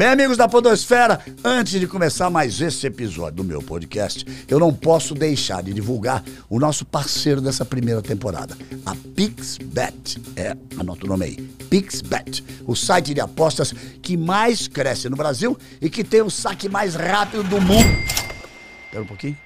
Bem, amigos da Podosfera, antes de começar mais esse episódio do meu podcast, eu não posso deixar de divulgar o nosso parceiro dessa primeira temporada, a PixBet. É, anota o nome aí, PixBet, o site de apostas que mais cresce no Brasil e que tem o saque mais rápido do mundo. Espera um pouquinho.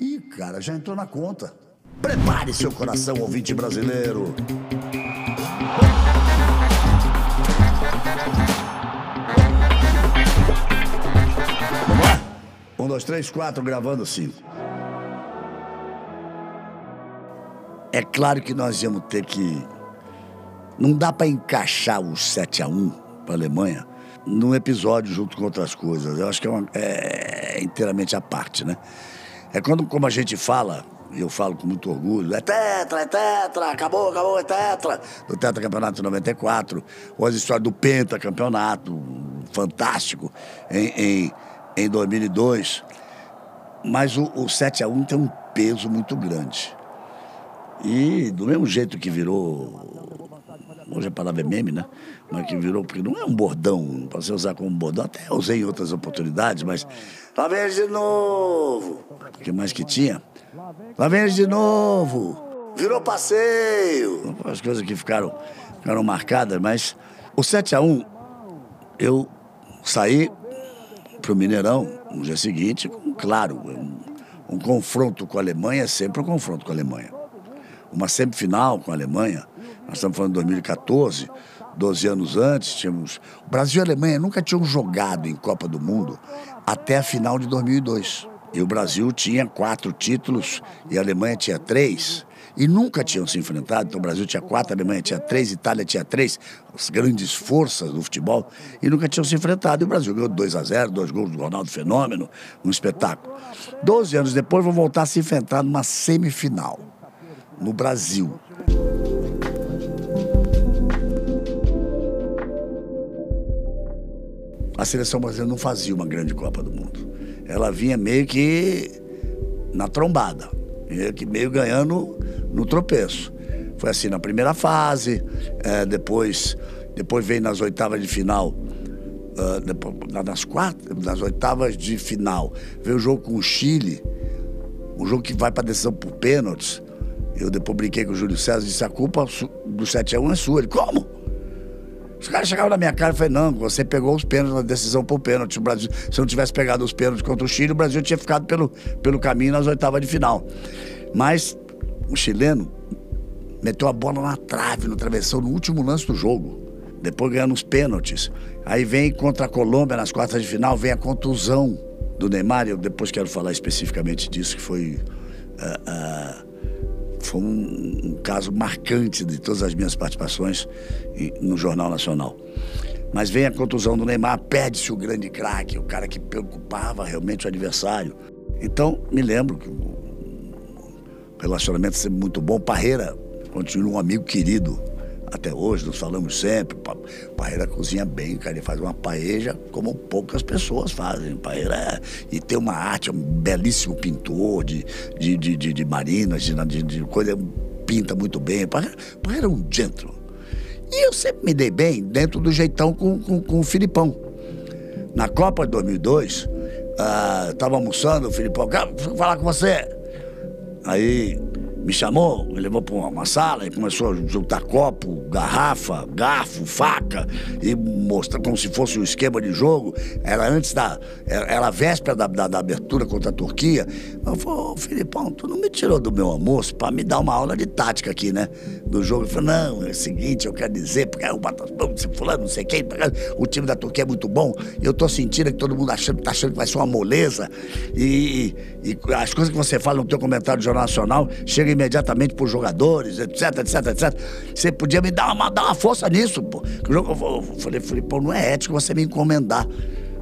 Ih, cara, já entrou na conta. Prepare seu coração, ouvinte brasileiro. Um, dois, três, quatro, gravando cinco. É claro que nós íamos ter que. Não dá para encaixar o 7 a 1 para a Alemanha num episódio junto com outras coisas. Eu acho que é, uma, é inteiramente à parte, né? É quando, como a gente fala, e eu falo com muito orgulho, é tetra, é tetra, acabou, acabou, é tetra, do tetra campeonato de 94, ou as histórias do penta campeonato, fantástico, em, em, em 2002. Mas o, o 7 a 1 tem um peso muito grande. E do mesmo jeito que virou. Hoje a palavra é meme, né? Mas que virou, porque não é um bordão, para você usar como bordão, até usei em outras oportunidades, mas. Lá vem de novo! O que mais que tinha? Lá vem de novo! Virou passeio! As coisas que ficaram, ficaram marcadas, mas o 7 a 1 eu saí para o Mineirão no dia seguinte, claro, um, um confronto com a Alemanha é sempre um confronto com a Alemanha uma semifinal com a Alemanha. Nós estamos falando de 2014, 12 anos antes, tínhamos. O Brasil e a Alemanha nunca tinham jogado em Copa do Mundo até a final de 2002. E o Brasil tinha quatro títulos e a Alemanha tinha três. E nunca tinham se enfrentado. Então o Brasil tinha quatro, a Alemanha tinha três, a Itália tinha três, as grandes forças do futebol, e nunca tinham se enfrentado. E o Brasil ganhou 2 a 0 dois gols do Ronaldo Fenômeno, um espetáculo. Doze anos depois, vão voltar a se enfrentar numa semifinal no Brasil. A seleção brasileira não fazia uma grande Copa do Mundo. Ela vinha meio que na trombada, que meio ganhando no tropeço. Foi assim na primeira fase, é, depois, depois veio nas oitavas de final, uh, depois, nas, quatro, nas oitavas de final, veio o jogo com o Chile, um jogo que vai para decisão por pênaltis. Eu depois brinquei com o Júlio César e disse: a culpa do 7x1 é sua. Ele, como? Os caras chegavam na minha cara e falaram: não, você pegou os pênaltis na decisão por pênalti. O Brasil, se não tivesse pegado os pênaltis contra o Chile, o Brasil tinha ficado pelo, pelo caminho nas oitavas de final. Mas o chileno meteu a bola na trave, no travessão, no último lance do jogo. Depois ganhando os pênaltis. Aí vem contra a Colômbia nas quartas de final, vem a contusão do Neymar. Eu depois quero falar especificamente disso, que foi. Uh, uh, foi um, um, caso marcante de todas as minhas participações no Jornal Nacional. Mas vem a contusão do Neymar, perde-se o grande craque, o cara que preocupava realmente o adversário. Então, me lembro que o relacionamento sempre muito bom. Parreira continua um amigo querido até hoje, nós falamos sempre. Paeira cozinha bem, cara, ele faz uma paeja como poucas pessoas fazem. Paeira é, e tem uma arte, um belíssimo pintor de, de, de, de, de marinas, de, de, de coisa, pinta muito bem. Paeira, Paeira é um gentleman. E eu sempre me dei bem dentro do jeitão com, com, com o Filipão. Na Copa de 2002, estava uh, almoçando, o Filipão, quero falar com você. Aí me chamou, me levou para uma sala e começou a juntar copo, garrafa, garfo, faca e mostrar como se fosse um esquema de jogo. Era antes da. Era a véspera da, da, da abertura contra a Turquia. Eu falei, ô Filipão, tu não me tirou do meu almoço para me dar uma aula de tática aqui, né? Do jogo. Ele falou, não, é o seguinte, eu quero dizer, porque é o se fulano, não sei quem, o time da Turquia é muito bom. Eu tô sentindo que todo mundo achando, tá achando que vai ser uma moleza. E, e, e as coisas que você fala no teu comentário do Jornal Nacional chega imediatamente para os jogadores, etc, etc, etc. Você podia me dar uma, dar uma força nisso, pô. Eu falei, falei, pô, não é ético você me encomendar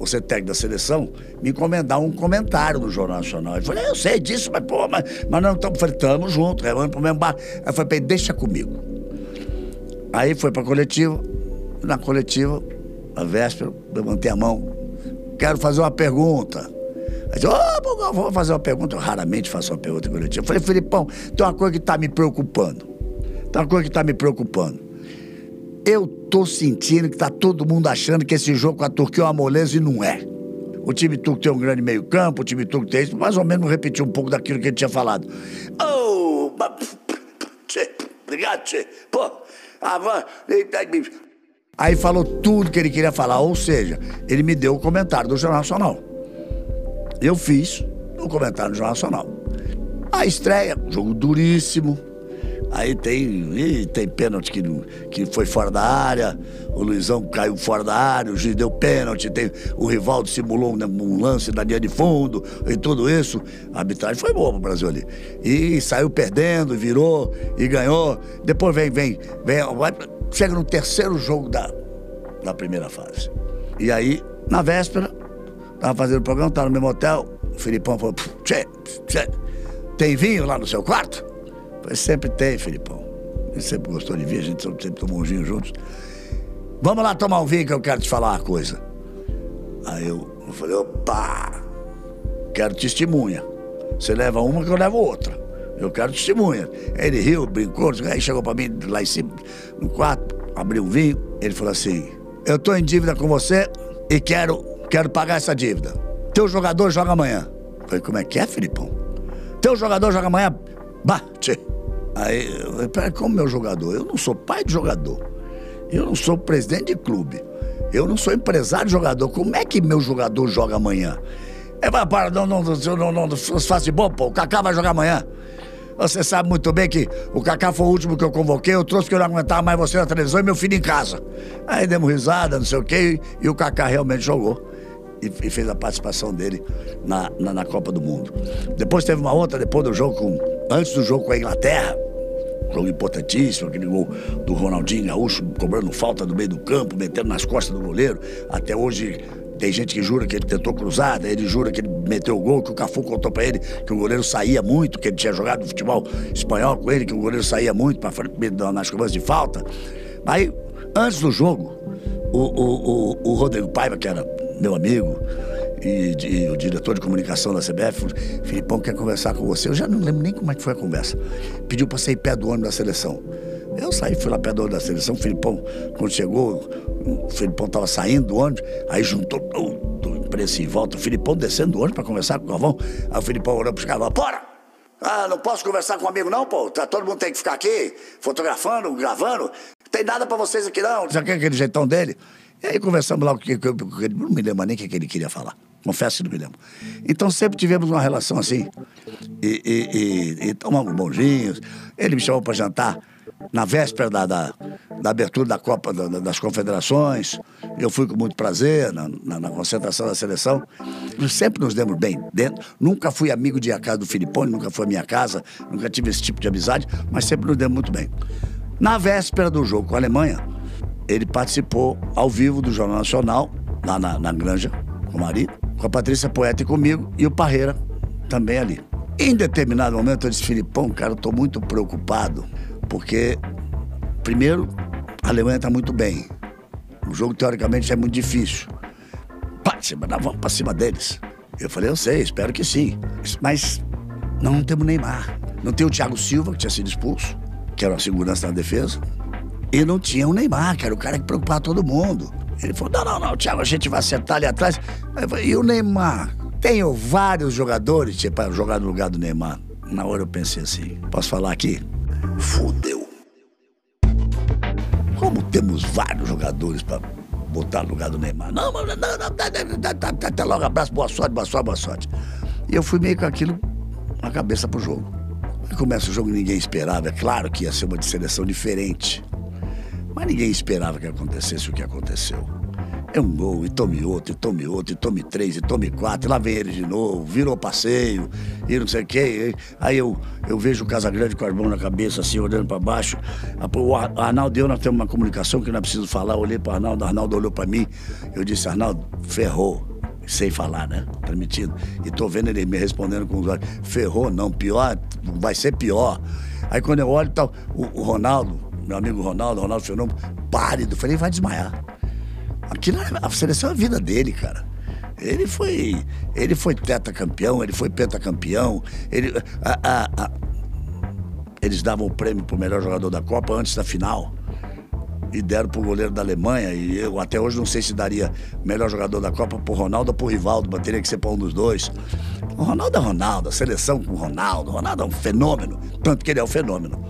você técnico da seleção, me encomendar um comentário no Jornal Nacional. Ele falou, eu sei disso, mas pô, mas, mas não estamos, falei, estamos juntos, remando pro mesmo bar. Aí eu falei, deixa comigo. Aí foi pra coletiva, na coletiva, a véspera, levantei a mão, quero fazer uma pergunta. Aí oh, vou fazer uma pergunta. Eu raramente faço uma pergunta coletiva. Eu falei, Filipão, tem uma coisa que está me preocupando. Tem uma coisa que está me preocupando. Eu tô sentindo que tá todo mundo achando que esse jogo com a Turquia é uma moleza e não é. O time turco tem um grande meio-campo, o time turco tem isso, mais ou menos repetir um pouco daquilo que ele tinha falado. Oh, obrigado. Pô, Aí falou tudo que ele queria falar, ou seja, ele me deu o comentário do Jornal Nacional. Eu fiz o comentário do Jornal Nacional. A estreia, jogo duríssimo, Aí tem, tem pênalti que, que foi fora da área, o Luizão caiu fora da área, o juiz deu pênalti, tem, o Rivaldo simulou um, um lance da linha de fundo e tudo isso. A arbitragem foi boa pro Brasil ali. E saiu perdendo, virou e ganhou. Depois vem, vem, vem, vai, chega no terceiro jogo da, da primeira fase. E aí, na véspera, tava fazendo o programa, tava no mesmo hotel, o Filipão falou, tchê, tchê, tem vinho lá no seu quarto? Falei, sempre tem, Filipão. Ele sempre gostou de vinho, a gente sempre tomou um vinho juntos. Vamos lá tomar um vinho que eu quero te falar uma coisa. Aí eu, eu falei, opa, quero testemunha. Você leva uma que eu levo outra. Eu quero testemunha. Ele riu, brincou, aí chegou pra mim lá em cima, no quarto, abriu um vinho. Ele falou assim: Eu tô em dívida com você e quero, quero pagar essa dívida. Teu jogador joga amanhã. Eu falei, como é que é, Filipão? Teu jogador joga amanhã? Bate. Aí, peraí, como meu jogador? Eu não sou pai de jogador. Eu não sou presidente de clube. Eu não sou empresário de jogador. Como é que meu jogador joga amanhã? É, para, não, não, não, não, não, não faça bom, pô. O Kaká vai jogar amanhã. Você sabe muito bem que o Kaká foi o último que eu convoquei, eu trouxe que eu não aguentava mais você na televisão e meu filho em casa. Aí demos risada, não sei o quê, e o Kaká realmente jogou. E, e fez a participação dele na, na, na, Copa do Mundo. Depois teve uma outra, depois do jogo com. Antes do jogo com a Inglaterra, jogo importantíssimo, aquele gol do Ronaldinho Gaúcho cobrando falta do meio do campo, metendo nas costas do goleiro. Até hoje tem gente que jura que ele tentou cruzar, ele jura que ele meteu o gol, que o Cafu contou para ele que o goleiro saía muito, que ele tinha jogado futebol espanhol com ele, que o goleiro saía muito para nas cobranças de falta. Aí, antes do jogo, o, o, o, o Rodrigo Paiva, que era meu amigo, e, e, o diretor de comunicação da CBF, Filipão quer conversar com você. Eu já não lembro nem como é que foi a conversa. Pediu para sair pé do ônibus da seleção. Eu saí, fui lá pé do ônibus da seleção. O Filipão, quando chegou, o Filipão estava saindo do ônibus, aí juntou tudo, imprensa em volta. O Filipão descendo do ônibus para conversar com o Galvão. Aí o Filipão olhou para os caras bora! Ah, não posso conversar com um amigo não, pô. Tá, todo mundo tem que ficar aqui, fotografando, gravando. Tem nada para vocês aqui não. Sabe aquele jeitão dele? E aí conversamos lá o que, não me lembro nem o que ele queria falar. Confesso que não me lembro. Então sempre tivemos uma relação assim. E, e, e, e tomamos bonzinhos. Ele me chamou para jantar na véspera da, da, da abertura da Copa da, das Confederações. Eu fui com muito prazer na, na, na, concentração da seleção. Sempre nos demos bem dentro. Nunca fui amigo de a casa do Filipone, nunca foi a minha casa, nunca tive esse tipo de amizade, mas sempre nos demos muito bem. Na véspera do jogo com a Alemanha, ele participou ao vivo do Jornal Nacional, lá na, na Granja, com o marido com a Patrícia Poeta e comigo, e o Parreira também ali. Em determinado momento eu disse, Filipão, cara, eu tô muito preocupado, porque, primeiro, a Alemanha está muito bem. O jogo, teoricamente, é muito difícil. Pá, nós vamos para cima deles. Eu falei, eu sei, espero que sim. Mas não temos Neymar. Não tem o Thiago Silva, que tinha sido expulso, que era a segurança da defesa. E não tinha o Neymar, que era o cara que preocupava todo mundo. Ele falou: não, não, não, Thiago, a gente vai sentar ali atrás. Falei, e o Neymar? Tenho vários jogadores para tipo, jogar no lugar do Neymar. Na hora eu pensei assim: posso falar aqui? Fudeu. Como temos vários jogadores para botar no lugar do Neymar? Não, não, não, não, até logo, abraço, boa sorte, boa sorte, boa sorte. E eu fui meio com aquilo na cabeça pro jogo. Começa o jogo ninguém esperava. É claro que ia ser uma seleção diferente. Mas ninguém esperava que acontecesse o que aconteceu. É um gol, e tome outro, e tome outro, e tome três, e tome quatro, e lá vem ele de novo, virou passeio, e não sei o quê. Aí eu, eu vejo o Casagrande com a mão na cabeça, assim, olhando para baixo. O Arnaldo e eu, nós temos uma comunicação que não é preciso falar. Eu olhei para Arnaldo, Arnaldo olhou para mim, eu disse, Arnaldo, ferrou. Sem falar, né? Transmitindo. E tô vendo ele me respondendo com os olhos. Ferrou, não, pior, vai ser pior. Aí quando eu olho, tá, o, o Ronaldo, meu amigo Ronaldo, Ronaldo Fenômeno, pálido. Falei, vai desmaiar. Aquilo, a seleção é a vida dele, cara. Ele foi, ele foi campeão, ele foi pentacampeão. Ele, a, a, a, eles davam o prêmio pro melhor jogador da Copa antes da final. E deram pro goleiro da Alemanha. E eu até hoje não sei se daria melhor jogador da Copa pro Ronaldo ou pro Rivaldo, mas teria que ser pra um dos dois. O Ronaldo é Ronaldo, a seleção com o Ronaldo. O Ronaldo é um fenômeno, tanto que ele é um fenômeno.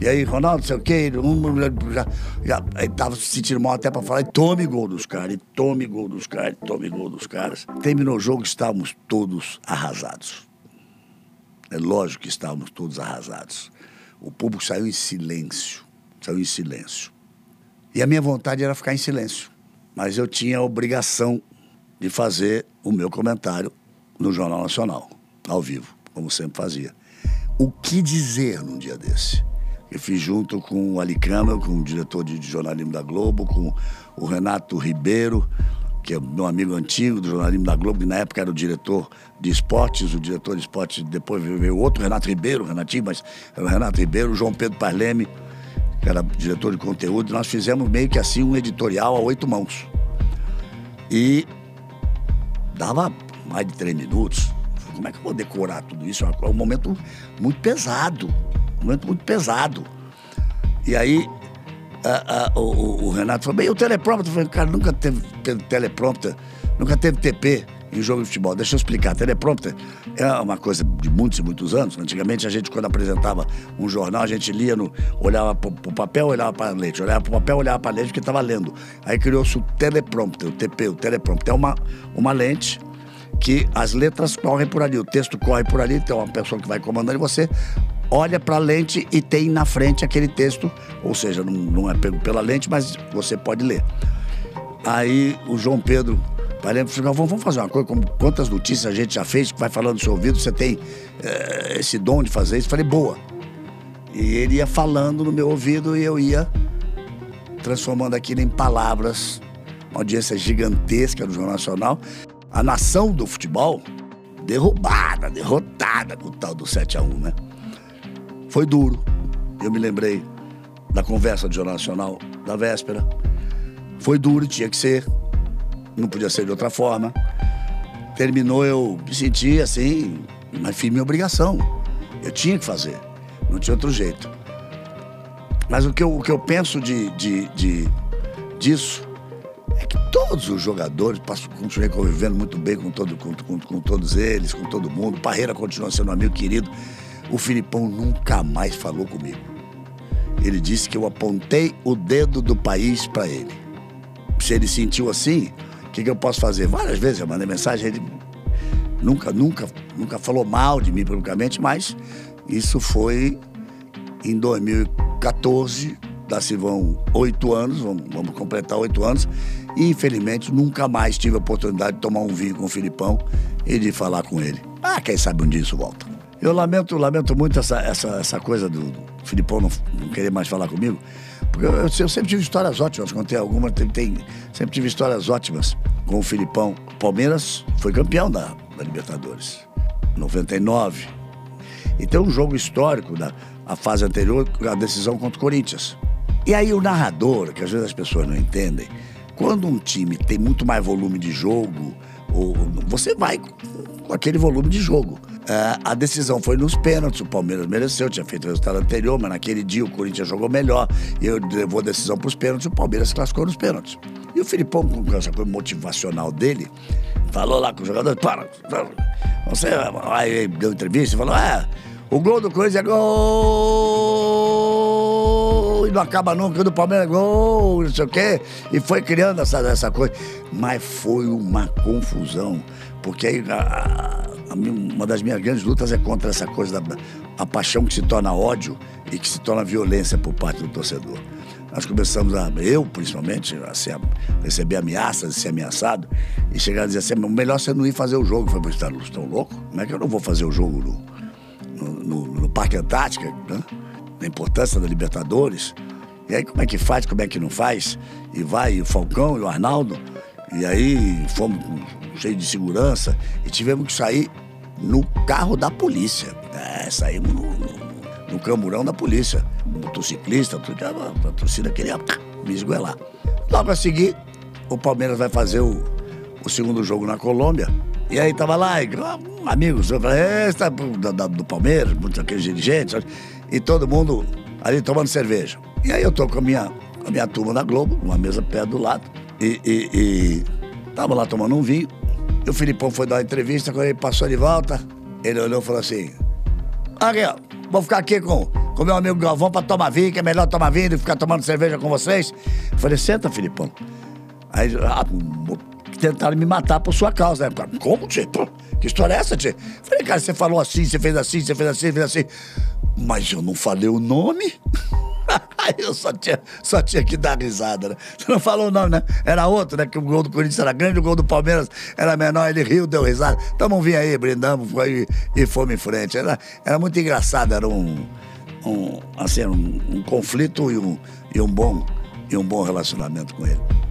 E aí, Ronaldo, sei o quê, um, já, já, ele tava se sentindo mal até pra falar, e tome gol dos caras, e tome gol dos caras, e tome gol dos caras. Terminou o jogo, estávamos todos arrasados. É lógico que estávamos todos arrasados. O público saiu em silêncio, saiu em silêncio. E a minha vontade era ficar em silêncio. Mas eu tinha a obrigação de fazer o meu comentário no Jornal Nacional, ao vivo, como sempre fazia. O que dizer num dia desse? Eu fiz junto com o Ali Câmara, com o diretor de jornalismo da Globo, com o Renato Ribeiro, que é meu amigo antigo do jornalismo da Globo, que na época era o diretor de esportes, o diretor de esportes, depois veio outro, Renato Ribeiro, Renatinho, mas era o Renato Ribeiro, o João Pedro Parleme, era diretor de conteúdo, nós fizemos meio que assim um editorial a oito mãos. E dava mais de três minutos. Como é que eu vou decorar tudo isso? É um momento muito pesado, um momento muito pesado. E aí a, a, o, o, Renato falou, bem, o teleprompter, eu falei, cara, nunca teve teleprompter, nunca teve TP em jogo de futebol. Deixa eu explicar. Teleprompter é uma coisa de muitos e muitos anos. Antigamente, a gente, quando apresentava um jornal, a gente lia, no, olhava para o papel, olhava para a leite. Olhava para o papel, olhava para a leite, porque estava lendo. Aí criou-se o teleprompter, o TP, o teleprompter. É uma, uma lente que as letras correm por ali, o texto corre por ali, tem uma pessoa que vai comandando e você olha para a lente e tem na frente aquele texto, ou seja, não, não é pego pela lente, mas você pode ler. Aí o João Pedro Parei falou, vamos fazer uma coisa, como quantas notícias a gente já fez, que vai falando no seu ouvido, você tem é, esse dom de fazer isso. Falei, boa. E ele ia falando no meu ouvido e eu ia transformando aquilo em palavras. Uma audiência gigantesca no Jornal Nacional. A nação do futebol derrubada, derrotada com o tal do 7 a 1 né? Foi duro. Eu me lembrei da conversa do Jornal Nacional da véspera. Foi duro, tinha que ser não podia ser de outra forma. Terminou, eu me senti assim, mas fiz minha obrigação. Eu tinha que fazer, não tinha outro jeito. Mas o que eu, o que eu penso de, de, de disso é que todos os jogadores, continuei convivendo muito bem com, todo, com, com, com todos eles, com todo mundo. Parreira continua sendo um amigo querido. O Filipão nunca mais falou comigo. Ele disse que eu apontei o dedo do país para ele. Se ele sentiu assim, que, que eu posso fazer? Várias vezes eu mandei mensagem, ele nunca, nunca, nunca falou mal de mim publicamente, mas isso foi em 2014, da se vão oito anos, vamos, vamos completar oito anos, e infelizmente nunca mais tive a oportunidade de tomar um vinho com o Filipão e de falar com ele. Ah, quem sabe um dia isso volta. Eu lamento, lamento muito essa, essa, essa coisa do Filipão não, não querer mais falar comigo, eu, eu, sempre tive histórias ótimas, contei algumas, tem, tem, sempre tive histórias ótimas com o Filipão. Palmeiras foi campeão da, da Libertadores, 99. E tem um jogo histórico da a fase anterior, a decisão contra o Corinthians. E aí o narrador, que às vezes as pessoas não entendem, quando um time tem muito mais volume de jogo, ou, você vai com aquele volume de jogo. Uh, a decisão foi nos pênaltis, o Palmeiras mereceu, tinha feito o resultado anterior, mas naquele dia o Corinthians jogou melhor, eu levou a decisão para os pênaltis, o Palmeiras classificou nos pênaltis. E o Filipão, com essa coisa motivacional dele, falou lá com os jogadores, para, você, aí deu entrevista e falou, é, o gol do Corinthians é gol, e não acaba nunca, o do Palmeiras é gol, não sei o quê, e foi criando essa, essa coisa. Mas foi uma confusão, porque aí... A, uma das minhas grandes lutas é contra essa coisa da a paixão que se torna ódio e que se torna violência por parte do torcedor. Nós começamos a, eu principalmente, a, ser, a receber ameaças, a ser ameaçado e chegar a dizer assim: melhor você não ir fazer o jogo. Eu falei, tá, tão louco? Como é que eu não vou fazer o jogo no, no, no, no Parque Antártica, né? na importância da Libertadores? E aí, como é que faz, como é que não faz? E vai o Falcão e o Arnaldo, e aí fomos cheio de segurança e tivemos que sair no carro da polícia. É, saímos no, no, no camburão da polícia. Motociclista, tudo, a, a torcida queria me esgoelar. Logo a seguir, o Palmeiras vai fazer o, o segundo jogo na Colômbia. E aí tava lá, e, amigos, eu falei, tá do, do, do Palmeiras, muitos aqueles dirigentes, e todo mundo ali tomando cerveja. E aí eu tô com a minha, a minha turma da Globo, uma mesa perto do lado. E, e, e tava lá tomando um vinho. E o Filipão foi dar uma entrevista, quando ele passou de volta, ele olhou e falou assim: ó, vou ficar aqui com, com meu amigo Galvão pra tomar vinho, que é melhor tomar vinho do que ficar tomando cerveja com vocês. Eu falei, senta, Filipão. Aí ah, tentaram me matar por sua causa. Né? Como, tio? Que história é essa, tio? Falei, cara, você falou assim, você fez assim, você fez assim, você fez assim. Mas eu não falei o nome? Eu só tinha, só tinha que dar risada, né? Você não falou o nome, né? Era outro, né? Que o gol do Corinthians era grande, o gol do Palmeiras era menor, ele riu, deu risada. Então vamos vir aí, brindamos foi, e fomos em frente. Era, era muito engraçado, era um, um assim, um, um conflito e um, e, um bom, e um bom relacionamento com ele.